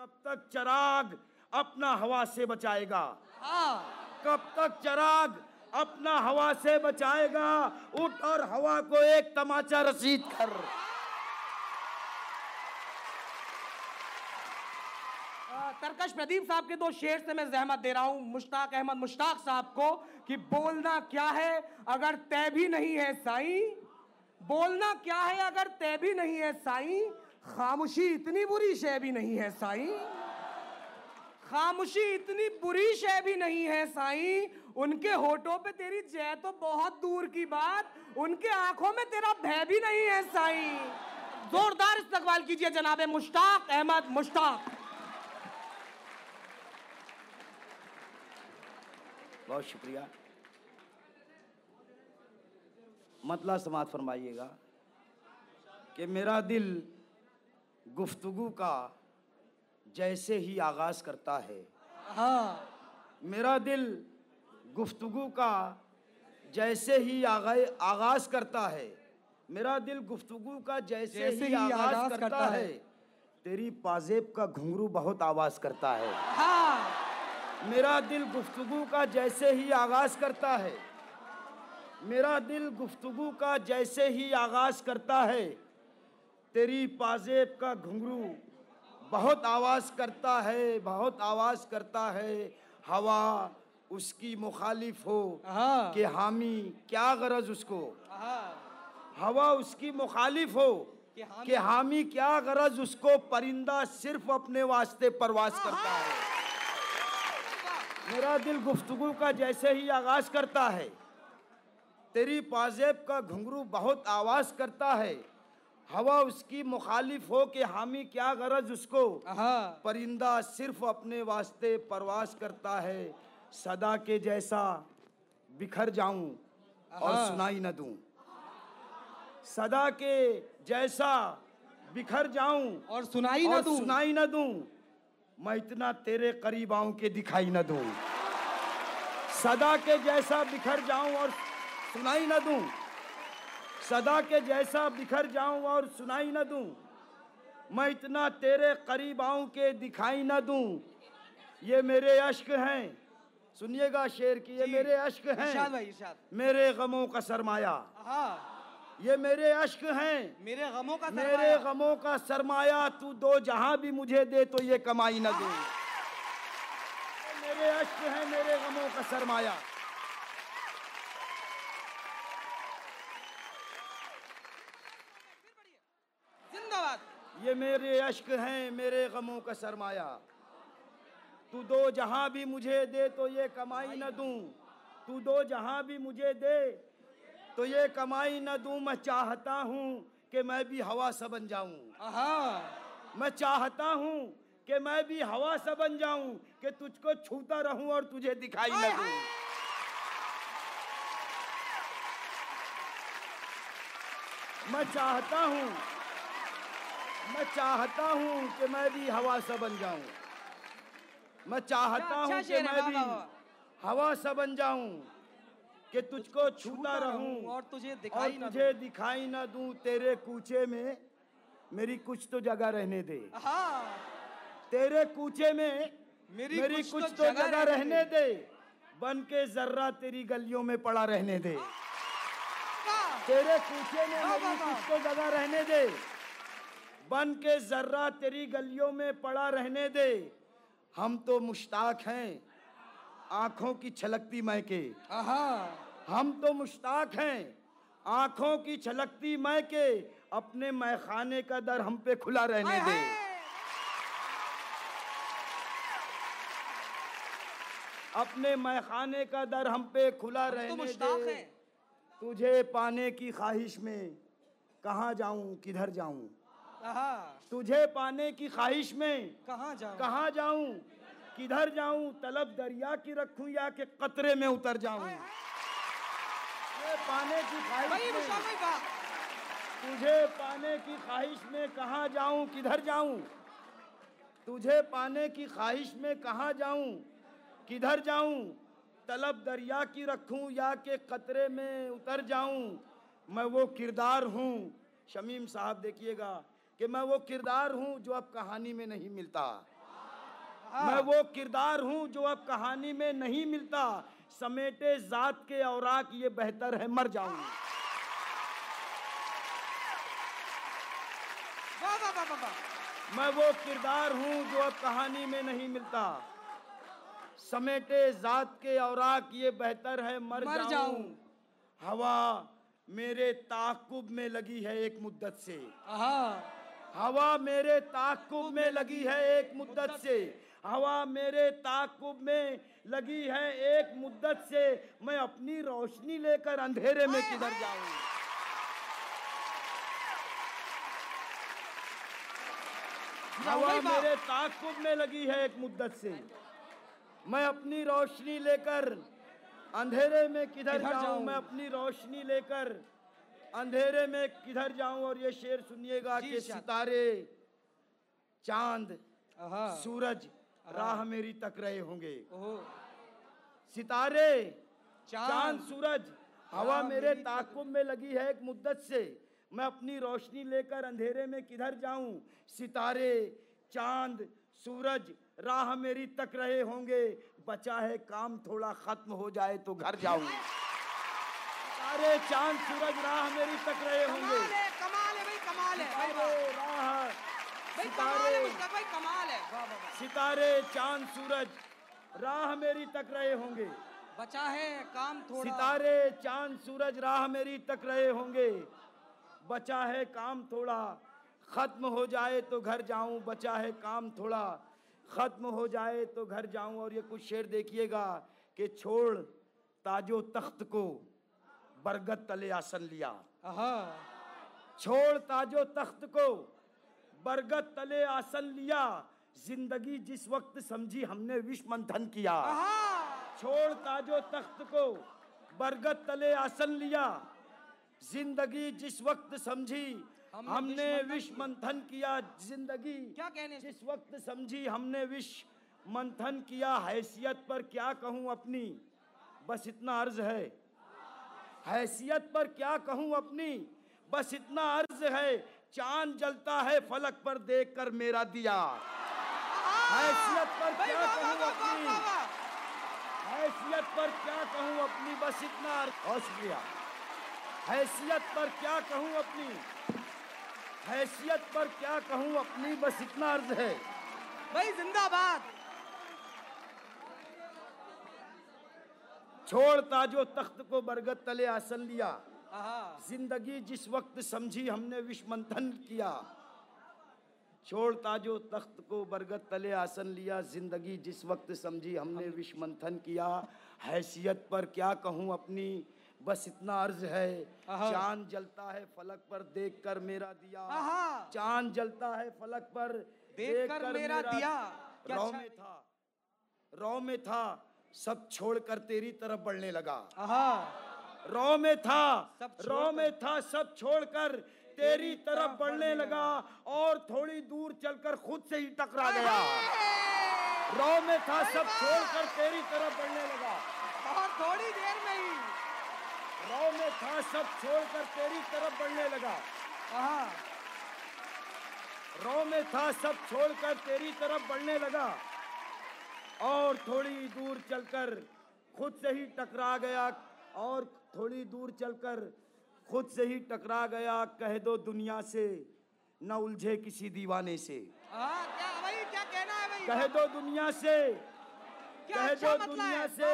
कब तक चराग अपना हवा से बचाएगा? हाँ। कब तक चराग अपना हवा से बचाएगा? उठ और हवा को एक तमाचा रसीद कर। तरकश प्रदीप साहब के दो शेर से मैं जहमत दे रहा हूँ। मुश्ताक अहमद मुश्ताक साहब को कि बोलना क्या है अगर तय भी नहीं है साई? बोलना क्या है अगर तय भी नहीं है साई? खामोशी इतनी बुरी शय भी नहीं है साई। खामोशी इतनी बुरी शय भी नहीं है साई। उनके होठों पे तेरी जय तो बहुत दूर की बात, उनके आँखों में तेरा भय भी नहीं है साई। जोरदार इस्तकबाल कीजिए जनाबे मुश्ताक अहमद मुश्ताक। बहुत शुक्रिया। मतला समात फरमाइएगा कि मेरा दिल गुफ्तगु का जैसे ही आगाज़ करता है। हाँ। मेरा दिल गुफ्तगु का जैसे ही आगा आगाज़ करता है। मेरा दिल गुफ्तगु का जैसे, जैसे ही ही आगाज़ आगाज़ करता, करता है। है। तेरी पाजेब का घुंघरू बहुत आवाज़ करता है। हाँ। मेरा दिल गुफ्तगु का जैसे ही आगाज़ करता है। मेरा दिल गुफ्तगु का जैसे ही आगाज़ करता है। तेरी पाजेब का घुंघरू बहुत आवाज़ करता है बहुत आवाज़ करता है। हवा उसकी मुखालिफ हो। कि हामी क्या गरज उसको। हवा उसकी मुखालिफ हो कि हामी- कि हामी क्या गरज उसको। परिंदा सिर्फ़ अपने वास्ते परवास करता है। मेरा दिल गुफ्तगु का जैसे ही आगाज़ करता है। तेरी पाजेब का घुंघरू बहुत आवाज़ करता है। हवा उसकी मुखालिफ हो कि हामी क्या गरज उसको? परिंदा सिर्फ़ अपने वास्ते परवास करता है सदा के जैसा बिखर जाऊँ और। सुनाई न दूँ। सदा के जैसा बिखर जाऊँ और सुनाई न दूँ। सुनाई न दूँ मैं इतना तेरे करीब आऊँ के दिखाई न दूँ। सदा के जैसा बिखर जाऊँ और सुनाई न दूँ। सदा के जैसा बिखर जाऊँ और सुनाई न दूँ मैं इतना तेरे करीब आऊँ के दिखाई न दूँ। ये मेरे अश्क हैं। सुनिएगा शेर की ये मेरे अश्क हैं। मेरे गमों का सरमाया। हाँ। ये मेरे अश्क हैं। मेरे गमों का मेरे। गमों का सरमाया तू दो जहाँ भी मुझे दे तो ये कमाई न दूँ। मेरे अश्क हैं मेरे गमों का सरमाया जिंदाबाद ये मेरे अश्क हैं मेरे गमों का सरमाया। तू दो जहाँ भी मुझे दे तो ये कमाई न दूँ। तू दो जहाँ भी मुझे दे तो ये कमाई न दूँ। मैं चाहता हूँ कि मैं भी हवा सा बन जाऊँ। हाँ मैं चाहता हूँ कि मैं भी हवा सा बन जाऊँ कि तुझको छूता रहूँ और तुझे दिखाई न दूँ। मैं चाहता हूँ मैं चाहता हूँ कि मैं भी हवा सा बन जाऊँ। मैं चाहता अच्छा हूँ कि मैं भी। हवा सा बन जाऊँ कि तुझको छूता रहूँ और तुझे दिखाई ना तुझे दिखाई ना दूँ तेरे कूचे में मेरी कुछ तो जगह रहने दे। हाँ। तेरे कूचे में मेरी मेरी, कुछ कुछ, तो तो जगह जगह रहने दे। बन के जर्रा तेरी गलियों में पड़ा रहने दे। तेरे कूचे में मेरी। कुछ तो जगह रहने दे। बन के जर्रा तेरी गलियों में पड़ा रहने दे। हम तो मुश्ताक हैं। आँखों की छलकती मैं के हाँ हम तो मुश्ताक हैं। आँखों की छलकती मैं के अपने मैखाने का दर हम पे खुला रहने दे। अपने मैखाने का दर हम पे खुला हम तो रहने मुश्ताक दे तुझे पाने की ख्वाहिश में कहाँ जाऊँ किधर जाऊँ? तुझे पाने की ख्वाहिश में। कहाँ जाऊँ? कहाँ जाऊँ? किधर जाऊँ? तलब दरिया की रखूँ या के कतरे में उतर जाऊँ? पाने की ख्वाहिश तुझे पाने की ख्वाहिश में कहाँ जाऊँ? किधर जाऊँ? तुझे पाने की ख्वाहिश में कहाँ जाऊँ? किधर जाऊँ? तलब दरिया की रखूँ या के कतरे में उतर जाऊँ? मैं वो किरदार हूँ। शमीम साहब देखिएगा। कि मैं वो किरदार हूँ जो अब कहानी में नहीं मिलता। मैं वो किरदार हूँ जो अब कहानी में नहीं मिलता। समेटे जात के औराक ये बेहतर है मर जाऊँ मैं वो किरदार हूँ जो अब कहानी में नहीं मिलता। समेटे जात के औराक ये बेहतर है मर, मर जाऊँ। जाऊँ। हवा मेरे ताकुब में लगी है एक मुद्दत से। हाँ। हवा मेरे ताकुब में लगी है एक मुद्दत से। हवा मेरे ताकुब में लगी है एक मुद्दत से। मैं अपनी रोशनी लेकर अंधेरे में किधर जाऊँ? हवा मेरे ताकुब में लगी है एक मुद्दत से। मैं अपनी रोशनी लेकर अंधेरे में किधर जाऊँ? मैं अपनी रोशनी लेकर अंधेरे में किधर जाऊँ और ये शेर सुनिएगा कि सितारे चाँद सूरज राह मेरी तक रहे होंगे। सितारे चाँद, चाँद सूरज हवा मेरे ताकुब में लगी है एक मुद्दत से। मैं अपनी रोशनी लेकर अंधेरे में किधर जाऊँ? सितारे चाँद सूरज राह मेरी तक रहे होंगे। बचा है काम थोड़ा खत्म हो जाए तो घर जाऊँ। सितारे चाँद सूरज राह मेरी तक रहे होंगे। कमाल है कमाल है भाई कमाल है। भाई राह भाई कमाल है भाई कमाल है। सितारे चाँद सूरज राह मेरी तक रहे होंगे। बचा है काम थोड़ा। सितारे चाँद सूरज राह मेरी तक रहे होंगे। बचा है काम थोड़ा। खत्म हो जाए तो घर जाऊँ बचा है काम थोड़ा। खत्म हो जाए तो घर जाऊँ और ये कुछ शेर देखिएगा कि छोड़ ताजो तख्त को। बरगद तले आसन लिया। छोड़ ताजो तख्त को बरगद तले आसन लिया। ज़िंदगी जिस वक्त समझी हमने विश्व मंथन किया। छोड़ ताजो तख्त को बरगद तले आसन लिया। ज़िंदगी जिस वक्त समझी हमने विष मंथन किया। ज़िंदगी क्या कहने जिस वक्त समझी हमने विश्व मंथन किया। हैसियत पर क्या कहूँ अपनी? बस इतना अर्ज़ है। हैसियत पर क्या कहूँ अपनी? बस इतना अर्ज़ है चाँद जलता है फलक पर देखकर मेरा दिया। हैसियत पर क्या कहूँ अपनी? हैसियत पर क्या कहूँ अपनी? बस इतना और शुक्रिया हैसियत पर क्या कहूँ अपनी? हैसियत पर क्या कहूँ अपनी? बस इतना अर्ज़ है। भाई जिंदाबाद। छोड़ ताजो तख्त को बरगद तले आसन लिया। ज़िंदगी जिस वक्त समझी हमने विष मंथन किया। छोड़ ताजो तख्त को बरगद तले आसन लिया ज़िंदगी जिस वक्त समझी हमने विष मंथन किया। हैसियत पर क्या कहूँ अपनी? बस इतना अर्ज़ है। चाँद जलता है फलक पर देखकर मेरा दिया। चाँद जलता है फलक पर देखकर मेरा दिया। रौ में था। रौ में था। सब छोड़कर तेरी तरफ़ बढ़ने लगा। रो में था रो में था सब छोड़कर तेरी तरफ़ बढ़ने लगा और थोड़ी दूर चलकर खुद से ही टकरा गया। रो में था सब छोड़कर तेरी तरफ़ बढ़ने लगा। और थोड़ी देर में ही। रौ में था सब छोड़कर तेरी तरफ़ बढ़ने लगा। रो में था सब छोड़कर तेरी तरफ़ बढ़ने लगा। और थोड़ी दूर चलकर खुद से ही टकरा गया और थोड़ी दूर चलकर खुद से ही टकरा गया कह दो दुनिया से न उलझे किसी दीवाने से। हाँ क्या भाई क्या कहना है भाई? कह दो दुनिया से कह अच्छा दो दुनिया से।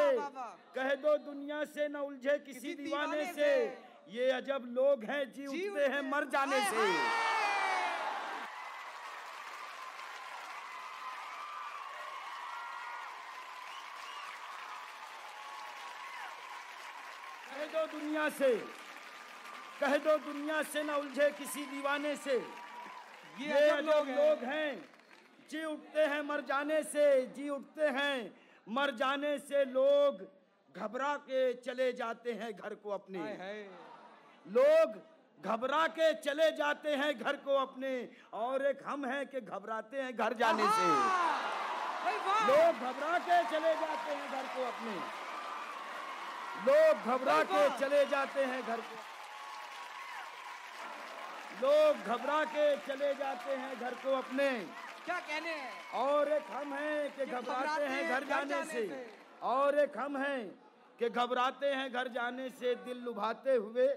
कह दो दुनिया से न उलझे किसी किसी दीवाने से। ये अजब लोग हैं जी उठते हैं मर जाने से। कह दो दुनिया से कह दो दुनिया से न उलझे किसी दीवाने से। ये ये लोग लोग हैं। हैं। जी उठते हैं मर जाने से जी उठते हैं मर जाने से लोग घबरा के चले जाते हैं घर को अपने। लोग घबरा के चले जाते हैं घर को अपने। और एक हम हैं कि घबराते हैं घर जाने से। लोग घबरा के चले जाते हैं घर को अपने। लोग घबरा के चले जाते हैं घर को लोग घबरा के चले जाते हैं घर को अपने। क्या कहने हैं? और एक हम हैं कि घबराते हैं घर जाने से। और एक हम हैं कि घबराते हैं घर जाने से दिल लुभाते हुए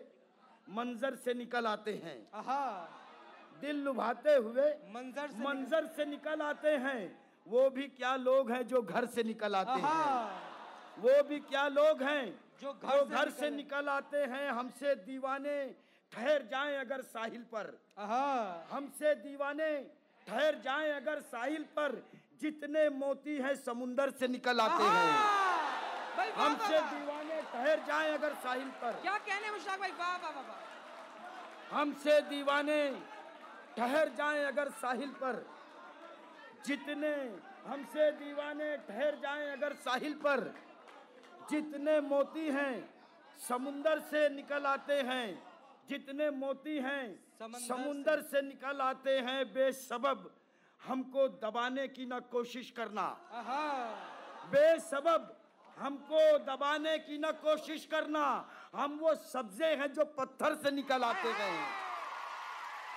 मंजर से निकल आते हैं। दिल लुभाते हुए मंजर से मंजर से निकल आते हैं। वो भी क्या लोग हैं जो घर से निकल आते हैं? वो भी क्या लोग हैं जो घर जो घर से निकल। आते हैं हमसे दीवाने ठहर जाएँ अगर साहिल पर। हमसे दीवाने ठहर जाएँ अगर साहिल पर जितने मोती हैं समुंदर से निकल आते हैं। हमसे। दीवाने ठहर जाएँ अगर साहिल पर। क्या कहने मुश्ताक भाई? वाह वाह वाह। हमसे दीवाने ठहर जाएँ अगर साहिल पर जितने हमसे दीवाने ठहर जाएँ अगर साहिल पर। जितने मोती हैं समुंदर से निकल आते हैं। जितने मोती हैं समंदर समुंदर से निकल आते हैं बेसबब। हमको दबाने की न कोशिश करना। बेसबब हमको दबाने की न कोशिश करना। हम वो सब्जे हैं जो पत्थर से निकल आते गए हैं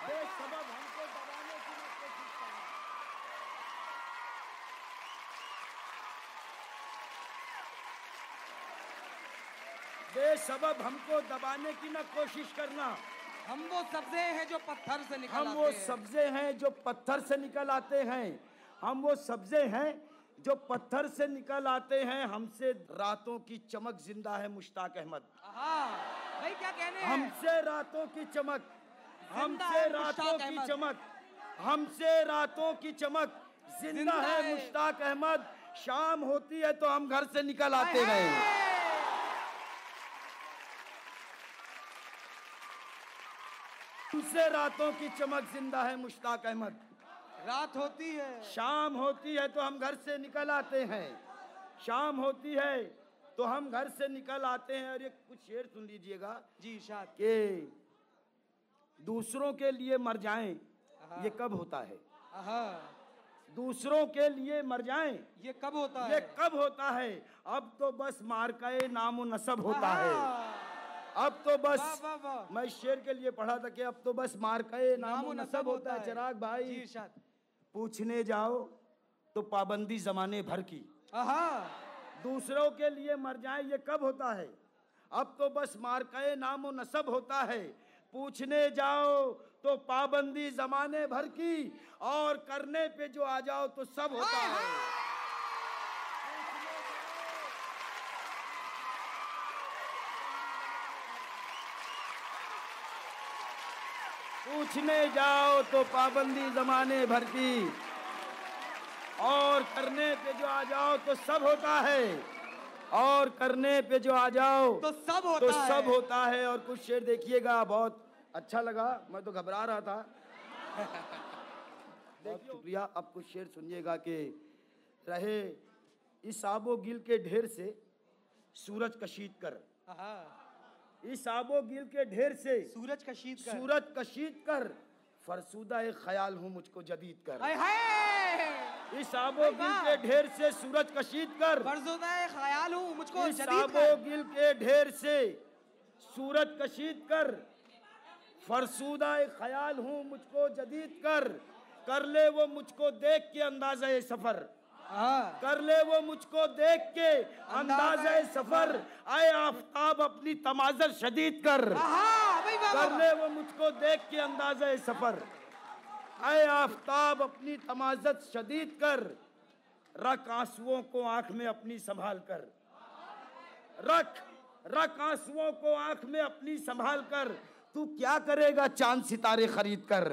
बेसबब हमको दबाने की न कोशिश करना बेसबब हमको दबाने की न कोशिश करना। हम वो सब्जे हैं जो पत्थर से निकल हम वो सब्जे हैं जो पत्थर से निकल आते हैं। हम वो सब्जे हैं जो पत्थर से निकल आते हैं। हमसे रातों की चमक ज़िंदा है मुश्ताक अहमद। भाई क्या कहने हैं? हमसे रातों की चमक हमसे रातों की चमक हमसे रातों की चमक ज़िंदा है है। मुश्ताक अहमद। शाम होती है तो हम घर से निकल आते हाय, हमसे रातों की चमक ज़िंदा है मुश्ताक अहमद। रात होती है। शाम होती है तो हम घर से निकल आते हैं। शाम होती है तो हम घर से निकल आते हैं। और ये कुछ शेर सुन लीजिएगा जी इरशाद के दूसरों के लिए मर जाएँ ये कब होता है? दूसरों के लिए मर जाएँ ये कब होता ये है? कब होता है? अब तो बस मारकाए नामो नसब होता है। अब तो बस वाह वाह वाह। मैं शेर के लिए पढ़ा था कि अब तो बस मार मारकाए नामो नसब होता है चिराग भाई। पूछने जाओ तो पाबंदी जमाने भर की। दूसरों के लिए मर जाए ये कब होता है? अब तो बस मारकाए नामो नसब होता है। पूछने जाओ तो पाबंदी जमाने भर की और करने पे जो आ जाओ तो सब होता है। पूछने जाओ तो पाबंदी जमाने भर की और करने पे जो आ जाओ तो सब होता है। और करने पे जो आ जाओ तो सब होता तो है। सब होता है। और कुछ शेर देखिएगा बहुत अच्छा लगा। मैं तो घबरा रहा था। बहुत शुक्रिया अब कुछ शेर सुनिएगा कि रहे इस आबो गिल के ढेर से सूरज कशीद कर। आहा इस आबो गिल के ढेर से सूरज कशीद कर। सूरज कशीद कर फरसूदा एक ख्याल हूँ मुझको जदीद कर। हाय इस आबो गिल के ढेर से सूरज कशीद कर। फरजुदा ख्याल हूँ मुझको इस आबो गिल के ढेर से सूरज कशीद कर। फरसूदा एक ख्याल हूँ मुझको जदीद कर। कर ले वो मुझको देख के अंदाज़ा ये सफ़र। कर ले वो मुझको देख के अंदाज़ा सफ़र। आए आफ्ताब अपनी तमाजर शदीद कर। कर ले वो मुझको देख के अंदाज़ा सफ़र। आए आफताब अपनी तमाजत शदीद कर। रख आंसुओं को आँख में अपनी संभाल कर। रख रख आंसुओं को आँख में अपनी संभाल कर। तू क्या करेगा चाँद सितारे खरीद कर?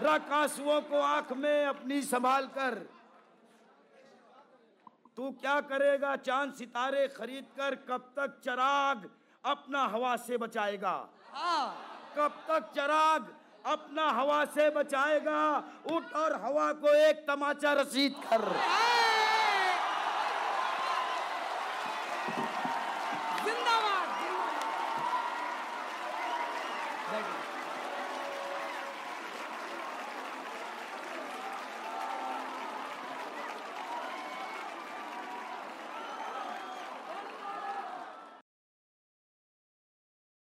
रख आंसुओं को आँख में अपनी संभाल कर। तू क्या करेगा? चाँद सितारे खरीद कर कब तक चराग अपना हवा से बचाएगा? हाँ। कब तक चराग अपना हवा से बचाएगा? उठ और हवा को एक तमाचा रसीद कर। हाय